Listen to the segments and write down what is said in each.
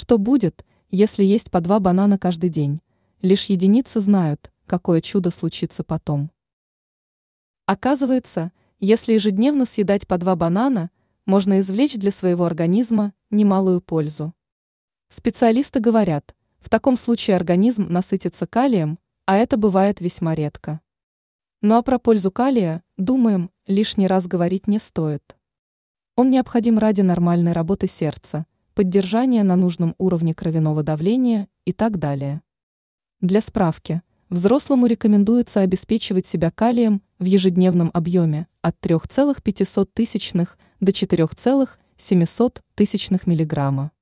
Что будет, если есть по два банана каждый день? Лишь единицы знают, какое чудо случится потом. Оказывается, если ежедневно съедать по два банана, можно извлечь для своего организма немалую пользу. Специалисты говорят, в таком случае организм насытится калием, а это бывает весьма редко. Ну а про пользу калия, думаем, лишний раз говорить не стоит. Он необходим ради нормальной работы сердца, поддержания на нужном уровне кровяного давления и так далее. Для справки, взрослому рекомендуется обеспечивать себя калием в ежедневном объеме от 3,5 тысячных до 4,7 тысячных миллиграмма.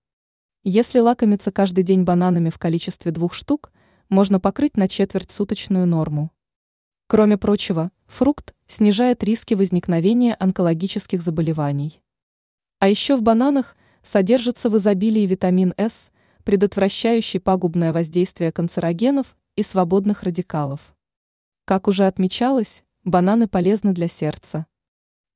Если лакомиться каждый день бананами в количестве двух штук, можно покрыть на четверть суточную норму. Кроме прочего, фрукт снижает риски возникновения онкологических заболеваний. А еще в бананах содержится в изобилии витамин С, предотвращающий пагубное воздействие канцерогенов и свободных радикалов. Как уже отмечалось, бананы полезны для сердца.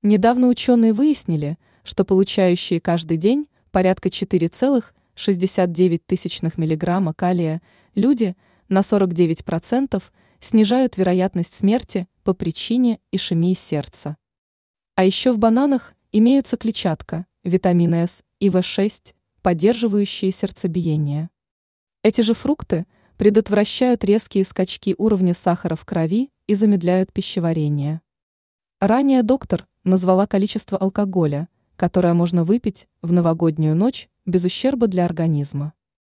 Недавно ученые выяснили, что получающие каждый день порядка 4,69 мг калия люди на 49% снижают вероятность смерти по причине ишемии сердца. А еще в бананах имеются клетчатка, витамины С и В6, поддерживающие сердцебиение. Эти же фрукты предотвращают резкие скачки уровня сахара в крови и замедляют пищеварение. Ранее доктор назвала количество алкоголя, которое можно выпить в новогоднюю ночь без ущерба для организма.